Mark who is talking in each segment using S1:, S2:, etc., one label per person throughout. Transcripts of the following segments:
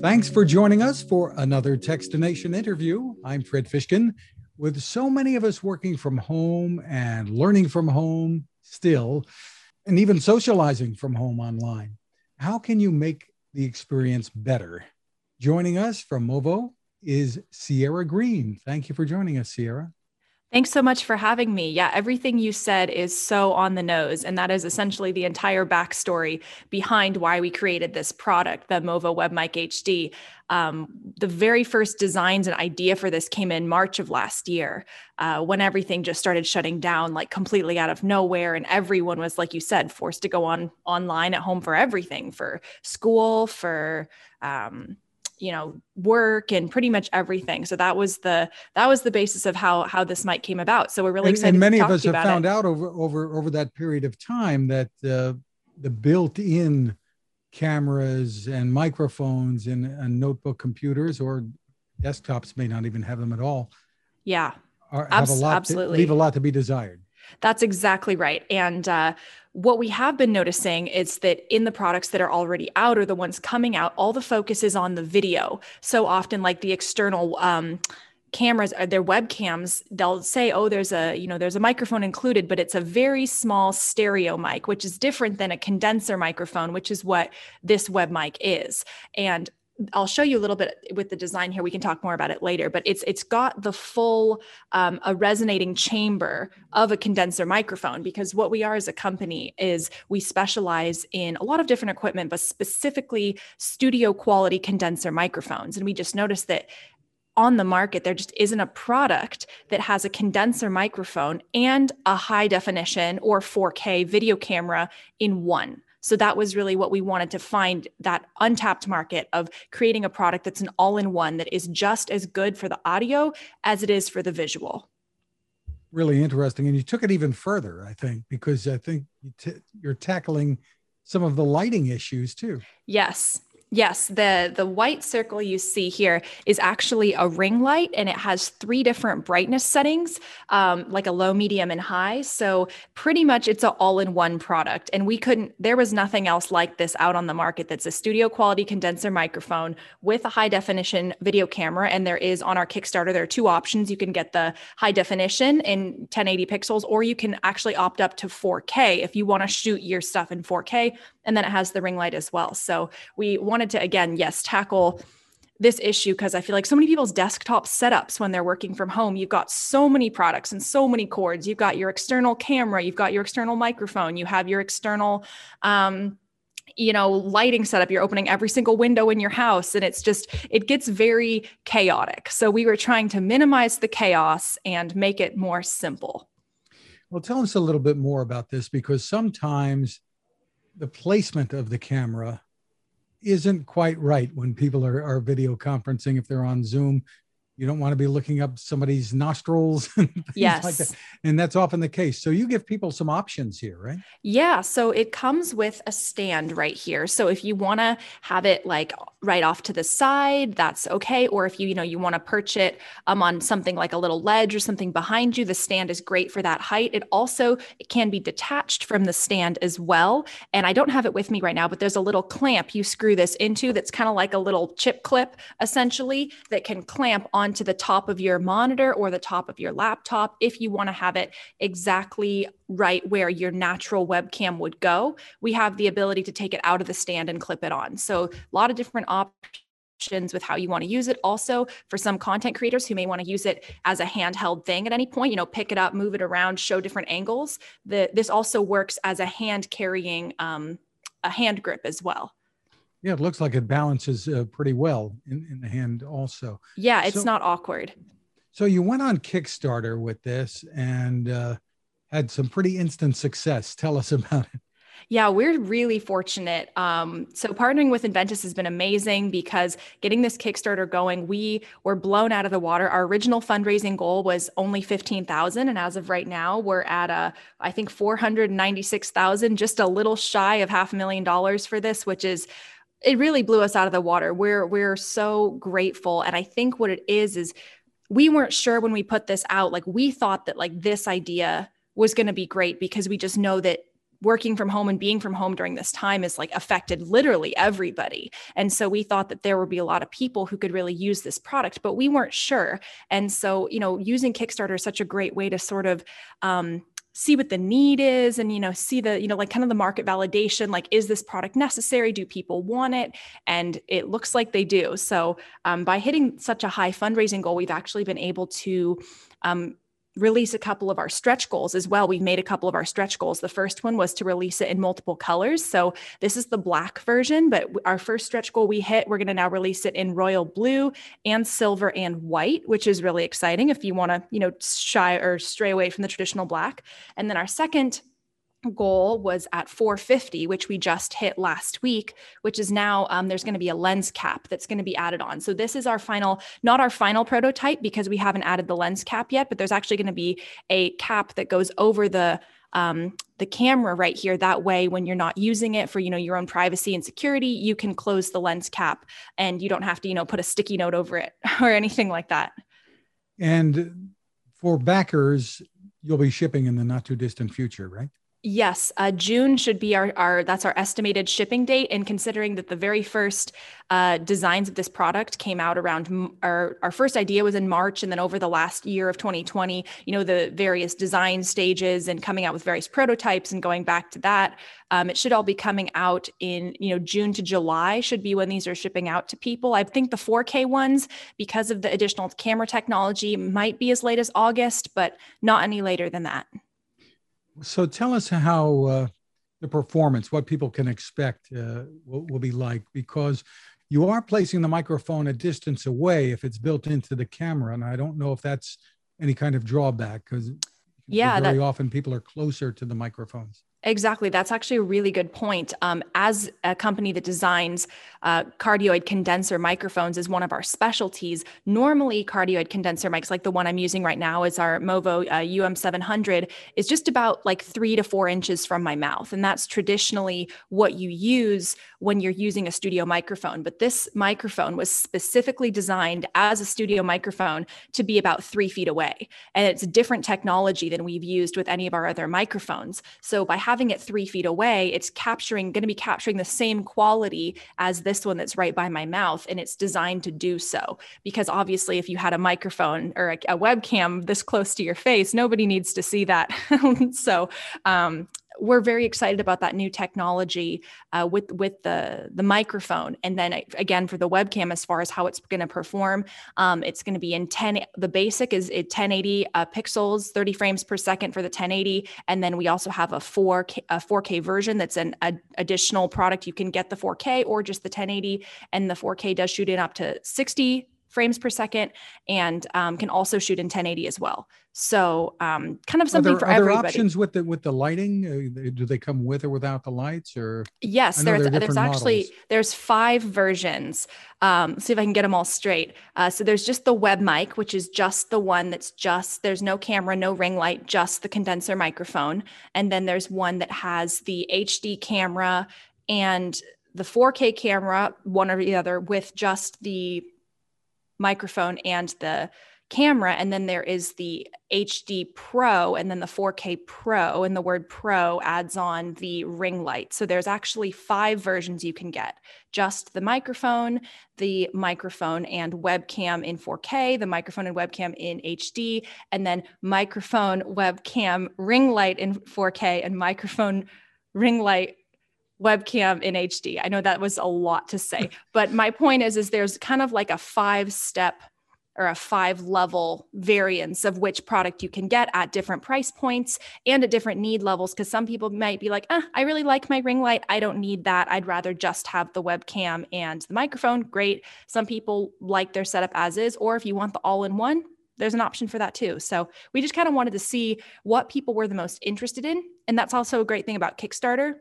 S1: Thanks for joining us for another Techstination interview. I'm Fred Fishkin. With so many of us working from home and learning from home still, and even socializing from home online, how can you make the experience better? Joining us from Movo is Sierra Green. Thank you for joining us, Sierra.
S2: Thanks so much for having me. Yeah, everything you said is so on the nose. And that is essentially the entire backstory behind why we created this product, the Movo WebMic HD. Um, the very first designs and idea for this came in March of last year uh, when everything just started shutting down like completely out of nowhere. And everyone was, like you said, forced to go on online at home for everything for school, for um, you know work and pretty much everything. So that was the that was the basis of how how this might came about. So we're really excited
S1: and, many of us have found it. out over over over that period of time that uh, the built-in cameras and microphones in, in notebook computers or desktops may not even have them at all
S2: yeah.
S1: are, Abs- a lot absolutely. to, leave a lot to be desired
S2: that's exactly right and uh, what we have been noticing is that in the products that are already out or the ones coming out, all the focus is on the video. So often, like the external um, cameras uh, their webcams, they'll say, "Oh, there's a you know there's a microphone included, but it's a very small stereo mic, which is different than a condenser microphone, which is what this web mic is." And I'll show you a little bit with the design here. We can talk more about it later, but it's it's got the full um, a resonating chamber of a condenser microphone because what we are as a company is we specialize in a lot of different equipment, but specifically studio quality condenser microphones. And we just noticed that on the market there just isn't a product that has a condenser microphone and a high definition or 4K video camera in one. So that was really what we wanted to find that untapped market of creating a product that's an all in one that is just as good for the audio as it is for the visual.
S1: Really interesting. And you took it even further, I think, because I think you're tackling some of the lighting issues too.
S2: Yes. Yes, the the white circle you see here is actually a ring light, and it has three different brightness settings, um, like a low, medium, and high. So pretty much it's an all-in-one product. And we couldn't. There was nothing else like this out on the market. That's a studio quality condenser microphone with a high definition video camera. And there is on our Kickstarter there are two options. You can get the high definition in 1080 pixels, or you can actually opt up to 4K if you want to shoot your stuff in 4K. And then it has the ring light as well. So we wanted to again, yes, tackle this issue because I feel like so many people's desktop setups when they're working from home, you've got so many products and so many cords. You've got your external camera, you've got your external microphone, you have your external, um, you know, lighting setup. You're opening every single window in your house, and it's just, it gets very chaotic. So we were trying to minimize the chaos and make it more simple.
S1: Well, tell us a little bit more about this because sometimes the placement of the camera isn't quite right when people are, are video conferencing if they're on zoom you don't want to be looking up somebody's nostrils and things yes. like that. And that's often the case. So you give people some options here, right?
S2: Yeah. So it comes with a stand right here. So if you want to have it like right off to the side, that's okay. Or if you, you know, you want to perch it um, on something like a little ledge or something behind you, the stand is great for that height. It also it can be detached from the stand as well. And I don't have it with me right now, but there's a little clamp you screw this into that's kind of like a little chip clip essentially that can clamp on onto the top of your monitor or the top of your laptop if you want to have it exactly right where your natural webcam would go. We have the ability to take it out of the stand and clip it on. So, a lot of different options with how you want to use it. Also, for some content creators who may want to use it as a handheld thing at any point, you know, pick it up, move it around, show different angles. The, this also works as a hand carrying um, a hand grip as well.
S1: Yeah, it looks like it balances uh, pretty well in, in the hand also.
S2: Yeah, it's so, not awkward.
S1: So you went on Kickstarter with this and uh, had some pretty instant success. Tell us about it.
S2: Yeah, we're really fortunate. Um, so partnering with Enventys has been amazing because getting this Kickstarter going, we were blown out of the water. Our original fundraising goal was only 15,000. And as of right now, we're at a, I think 496,000, just a little shy of half a million dollars for this, which is it really blew us out of the water. We're we're so grateful and I think what it is is we weren't sure when we put this out like we thought that like this idea was going to be great because we just know that working from home and being from home during this time is like affected literally everybody. And so we thought that there would be a lot of people who could really use this product, but we weren't sure. And so, you know, using Kickstarter is such a great way to sort of um, see what the need is and you know see the you know like kind of the market validation like is this product necessary? Do people want it? And it looks like they do. So um, by hitting such a high fundraising goal we've actually been able to um, release a couple of our stretch goals as well. We've made a couple of our stretch goals. The first one was to release it in multiple colors. So this is the black version, but our first stretch goal we hit, we're going to now release it in royal blue and silver and white, which is really exciting if you want to, you know, shy or stray away from the traditional black. And then our second goal was at 450 which we just hit last week which is now um, there's going to be a lens cap that's going to be added on. So this is our final not our final prototype because we haven't added the lens cap yet but there's actually going to be a cap that goes over the um, the camera right here. That way when you're not using it for you know your own privacy and security you can close the lens cap and you don't have to you know put a sticky note over it or anything like that.
S1: And for backers you'll be shipping in the not too distant future right
S2: Yes, uh, June should be our, our that's our estimated shipping date. And considering that the very first uh, designs of this product came out around our, our first idea was in March, and then over the last year of 2020, you know, the various design stages and coming out with various prototypes and going back to that, um, it should all be coming out in you know June to July should be when these are shipping out to people. I think the 4K ones, because of the additional camera technology, might be as late as August, but not any later than that.
S1: So tell us how uh, the performance, what people can expect, uh, will, will, be like, because you are placing the microphone a distance away if it's built into the camera, and I don't know if that's any kind of drawback because yeah, very that, often people are closer to the microphones.
S2: Exactly. That's actually a really good point. Um, as a company that designs uh, cardioid condenser microphones is one of our specialties. Normally, cardioid condenser mics, like the one I'm using right now, is our Movo uh, UM700, is just about like three to four inches from my mouth. And that's traditionally what you use when you're using a studio microphone. But this microphone was specifically designed as a studio microphone to be about three feet away. And it's a different technology than we've used with any of our other microphones. So by having it three feet away, it's capturing, going to be capturing the same quality as this one that's right by my mouth. And it's designed to do so. Because obviously, if you had a microphone or a, a webcam this close to your face, nobody needs to see that. so um, we're very excited about that new technology uh, with with the the microphone. And then again for the webcam as far as how it's going to perform um, it's going to be in 10 the basic is 1080 uh, pixels 30 frames per second for the 1080 and then we also have a 4k a 4k version that's an a, additional product. You can get the 4k or just the 1080 and the 4k does shoot in up to 60 frames per second and um, can also shoot in 1080 as well. So um, kind of something
S1: there,
S2: for
S1: are
S2: everybody.
S1: There options with the with the lighting? Uh, do they come with or without the lights? Or
S2: yes, there's there's actually models. there's five versions. Um, see if I can get them all straight. Uh, so there's just the web mic, which is just the one that's just there's no camera, no ring light, just the condenser microphone, and then there's one that has the HD camera and the 4K camera, one or the other, with just the microphone and the camera. And then there is the HD Pro and then the 4K Pro. And the word Pro adds on the ring light. So there's actually five versions you can get just the microphone, the microphone and webcam in 4K, the microphone and webcam in HD, and then microphone, webcam, ring light in 4K, and microphone, ring light, webcam in HD. I know that was a lot to say, but my point is is there's kind of like a five step or a five level variance of which product you can get at different price points and at different need levels because some people might be like, eh, I really like my ring light. I don't need that. I'd rather just have the webcam and the microphone. Great. Some people like their setup as is, or if you want the all in one, there's an option for that too. So we just kind of wanted to see what people were the most interested in. And that's also a great thing about Kickstarter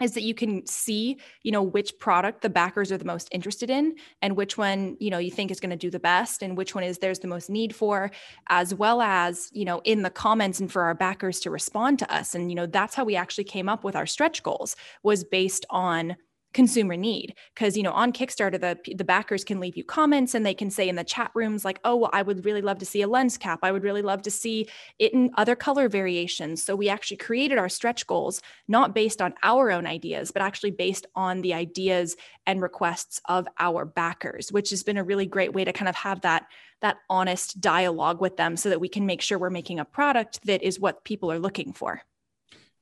S2: is that you can see you know which product the backers are the most interested in and which one you know you think is going to do the best and which one is there's the most need for as well as you know in the comments and for our backers to respond to us. And you know that's how we actually came up with our stretch goals was based on consumer need because you know on kickstarter the the backers can leave you comments and they can say in the chat rooms like oh well i would really love to see a lens cap. I would really love to see it in other color variations. So we actually created our stretch goals not based on our own ideas but actually based on the ideas and requests of our backers which has been a really great way to kind of have that that honest dialogue with them so that we can make sure we're making a product that is what people are looking for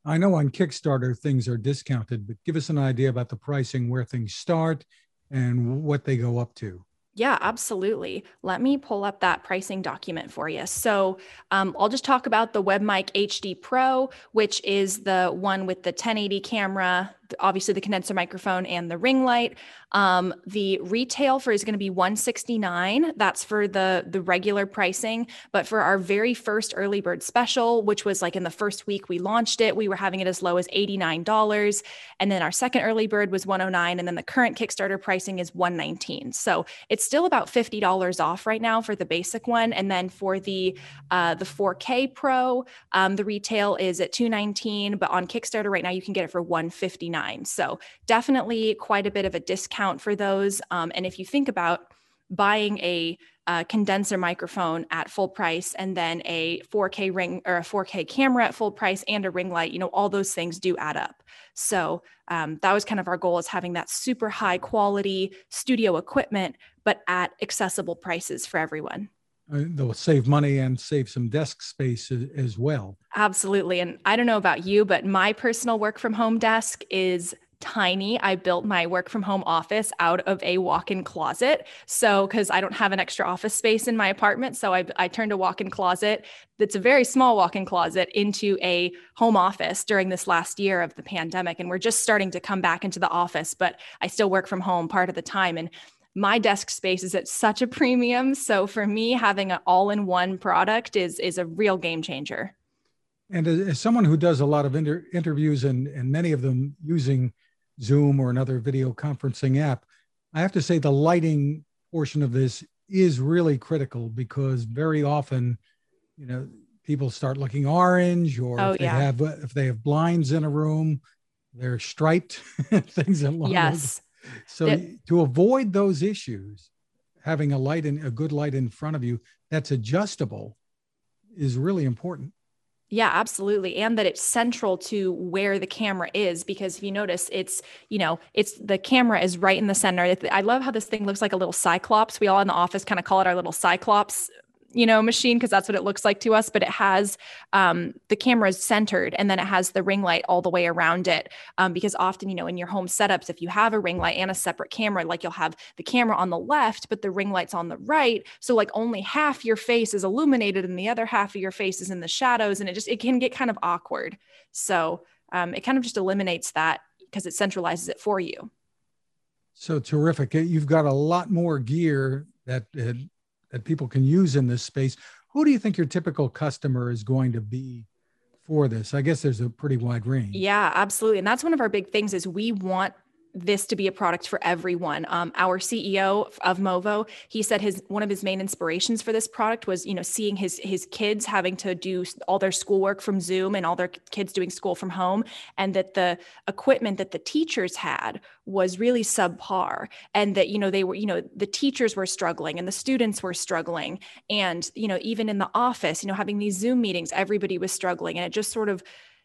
S1: I know on Kickstarter things are discounted, but give us an idea about the pricing, where things start, and what they go up to.
S2: Yeah, absolutely. Let me pull up that pricing document for you. So um, I'll just talk about the WebMic HD Pro, which is the one with the 1080 camera, obviously the condenser microphone and the ring light. Um, the retail for is going to be 169. That's for the the regular pricing. But for our very first early bird special, which was like in the first week we launched it, we were having it as low as $89. And then our second early bird was 109. And then the current Kickstarter pricing is 119. So it's still about $50 off right now for the basic one. And then for the uh, the 4K Pro, um, the retail is at 219, but on Kickstarter right now you can get it for 159 so definitely quite a bit of a discount for those. Um, and if you think about buying a uh, condenser microphone at full price and then a 4K ring or a 4K camera at full price and a ring light, you know, all those things do add up. So um, that was kind of our goal is having that super high quality studio equipment, but at accessible prices for everyone.
S1: Uh, they'll save money and save some desk space as well.
S2: Absolutely. And I don't know about you, but my personal work from home desk is tiny. I built my work from home office out of a walk in closet. So, because I don't have an extra office space in my apartment. So, I, I turned a walk in closet that's a very small walk in closet into a home office during this last year of the pandemic. And we're just starting to come back into the office, but I still work from home part of the time. And my desk space is at such a premium. So for me, having an all-in-one product is is a real game changer.
S1: And as someone who does a lot of inter- interviews and, and many of them using Zoom or another video conferencing app, I have to say the lighting portion of this is really critical because very often, you know, people start looking orange or oh, if they yeah. have if they have blinds in a room, they're striped, things along
S2: yes.
S1: So it, to avoid those issues, having a light and a good light in front of you that's adjustable is really important.
S2: Yeah, absolutely. And that it's central to where the camera is because if you notice, it's, you know, it's the camera is right in the center. I love how this thing looks like a little cyclops. We all in the office kind of call it our little cyclops you know machine because that's what it looks like to us but it has um, the cameras centered and then it has the ring light all the way around it. Um, because often you know in your home setups if you have a ring light and a separate camera like you'll have the camera on the left but the ring light's on the right. So like only half your face is illuminated and the other half of your face is in the shadows and it just it can get kind of awkward. So um, it kind of just eliminates that because it centralizes it for you.
S1: So terrific. You've got a lot more gear that that people can use in this space. Who do you think your typical customer is going to be for this? I guess there's a pretty wide range.
S2: Yeah, absolutely. And that's one of our big things is we want this to be a product for everyone. Um, our CEO of Movo, he said his one of his main inspirations for this product was, you know, seeing his his kids having to do all their schoolwork from Zoom and all their kids doing school from home, and that the equipment that the teachers had was really subpar, and that you know they were, you know, the teachers were struggling and the students were struggling, and you know, even in the office, you know, having these Zoom meetings, everybody was struggling, and it just sort of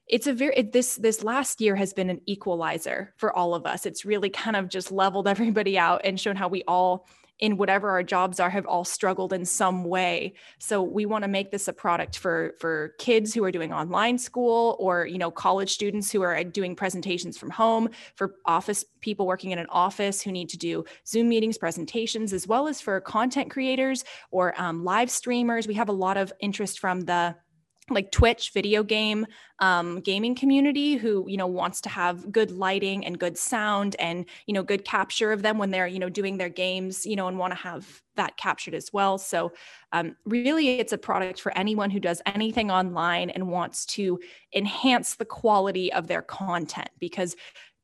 S2: it's a very it, this this last year has been an equalizer for all of us. It's really kind of just leveled everybody out and shown how we all in whatever our jobs are have all struggled in some way. So we want to make this a product for for kids who are doing online school or you know college students who are doing presentations from home for office people working in an office who need to do zoom meetings presentations as well as for content creators or um, live streamers. We have a lot of interest from the like Twitch video game um, gaming community who you know wants to have good lighting and good sound and you know good capture of them when they're you know doing their games you know and want to have that captured as well. So um, really, it's a product for anyone who does anything online and wants to enhance the quality of their content because.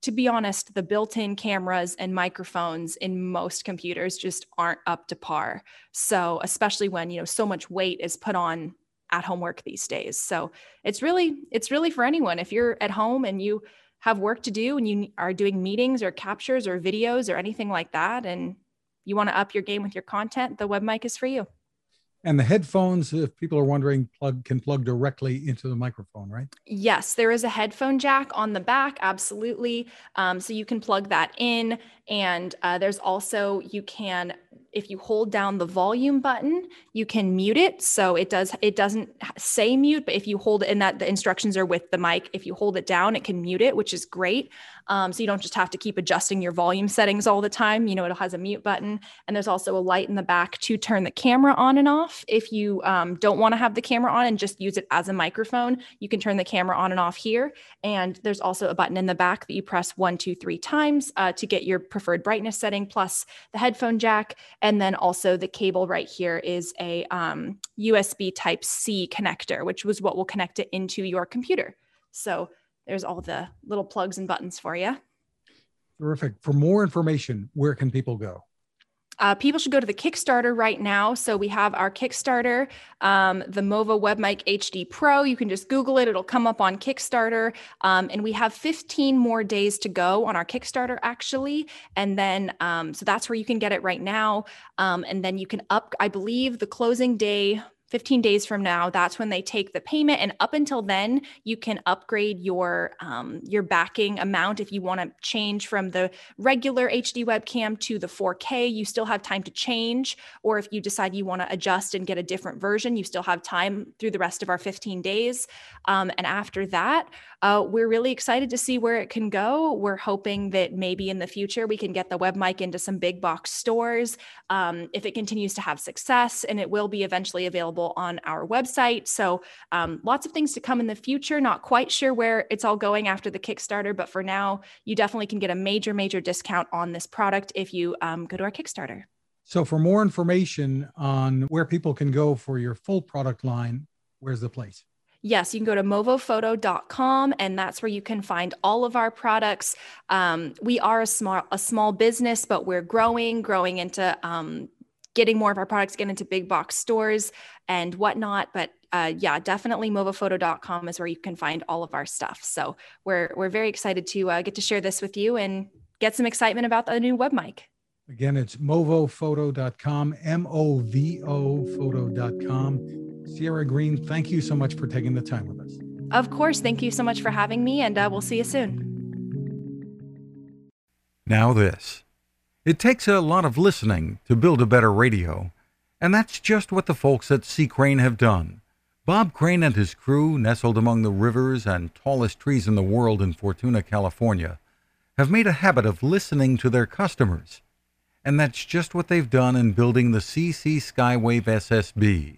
S2: To be honest, the built in cameras and microphones in most computers just aren't up to par. So, especially when, you know, so much weight is put on at home work these days. So it's really it's really for anyone. If you're at home and you have work to do and you are doing meetings or captures or videos or anything like that, and you want to up your game with your content, the web mic is for you.
S3: And the headphones, if people are wondering, plug can plug directly into the microphone, right?
S2: Yes, there is a headphone jack on the back, absolutely. Um, so you can plug that in, and uh, there's also you can if you hold down the volume button, you can mute it. So it does it doesn't say mute, but if you hold it, and that the instructions are with the mic, if you hold it down, it can mute it, which is great. Um, so you don't just have to keep adjusting your volume settings all the time. You know, it has a mute button, and there's also a light in the back to turn the camera on and off. If you um, don't want to have the camera on and just use it as a microphone, you can turn the camera on and off here. And there's also a button in the back that you press one, two, three times uh, to get your preferred brightness setting, plus the headphone jack and then also the cable right here is a um, USB type C connector, which was what will connect it into your computer. So there's all the little plugs and buttons for you.
S3: Terrific. For more information, where can people go?
S2: Uh, people should go to the Kickstarter right now. So we have our Kickstarter, um, the Movo WebMic HD Pro. You can just Google it; it'll come up on Kickstarter. Um, and we have 15 more days to go on our Kickstarter, actually. And then, um, so that's where you can get it right now. Um, and then you can up. I believe the closing day 15 days from now that's when they take the payment and up until then you can upgrade your um, your backing amount if you want to change from the regular hd webcam to the 4k you still have time to change or if you decide you want to adjust and get a different version you still have time through the rest of our 15 days. Um, and after that uh, we're really excited to see where it can go we're hoping that maybe in the future we can get the web mic into some big box stores um, if it continues to have success and it will be eventually available on our website. So um, lots of things to come in the future. Not quite sure where it's all going after the Kickstarter, but for now, you definitely can get a major, major discount on this product if you um, go to our Kickstarter.
S3: So for more information on where people can go for your full product line, where's the place?
S2: Yes, you can go to movophoto.com and that's where you can find all of our products. Um, we are a small a small business, but we're growing, growing into um, getting more of our products get into big box stores and whatnot. But uh, yeah, definitely movophoto.com is where you can find all of our stuff. So we're we're very excited to uh, get to share this with you and get some excitement about the new web mic.
S3: Again, it's movophoto.com, M O V O photo.com. Sierra Green, thank you so much for taking the time with us.
S2: Of course. Thank you so much for having me, and uh, we'll see you soon.
S1: Now, this. It takes a lot of listening to build a better radio, and that's just what the folks at C. Crane have done. Bob Crane and his crew, nestled among the rivers and tallest trees in the world in Fortuna, California, have made a habit of listening to their customers. And that's just what they've done in building the CC Skywave SSB,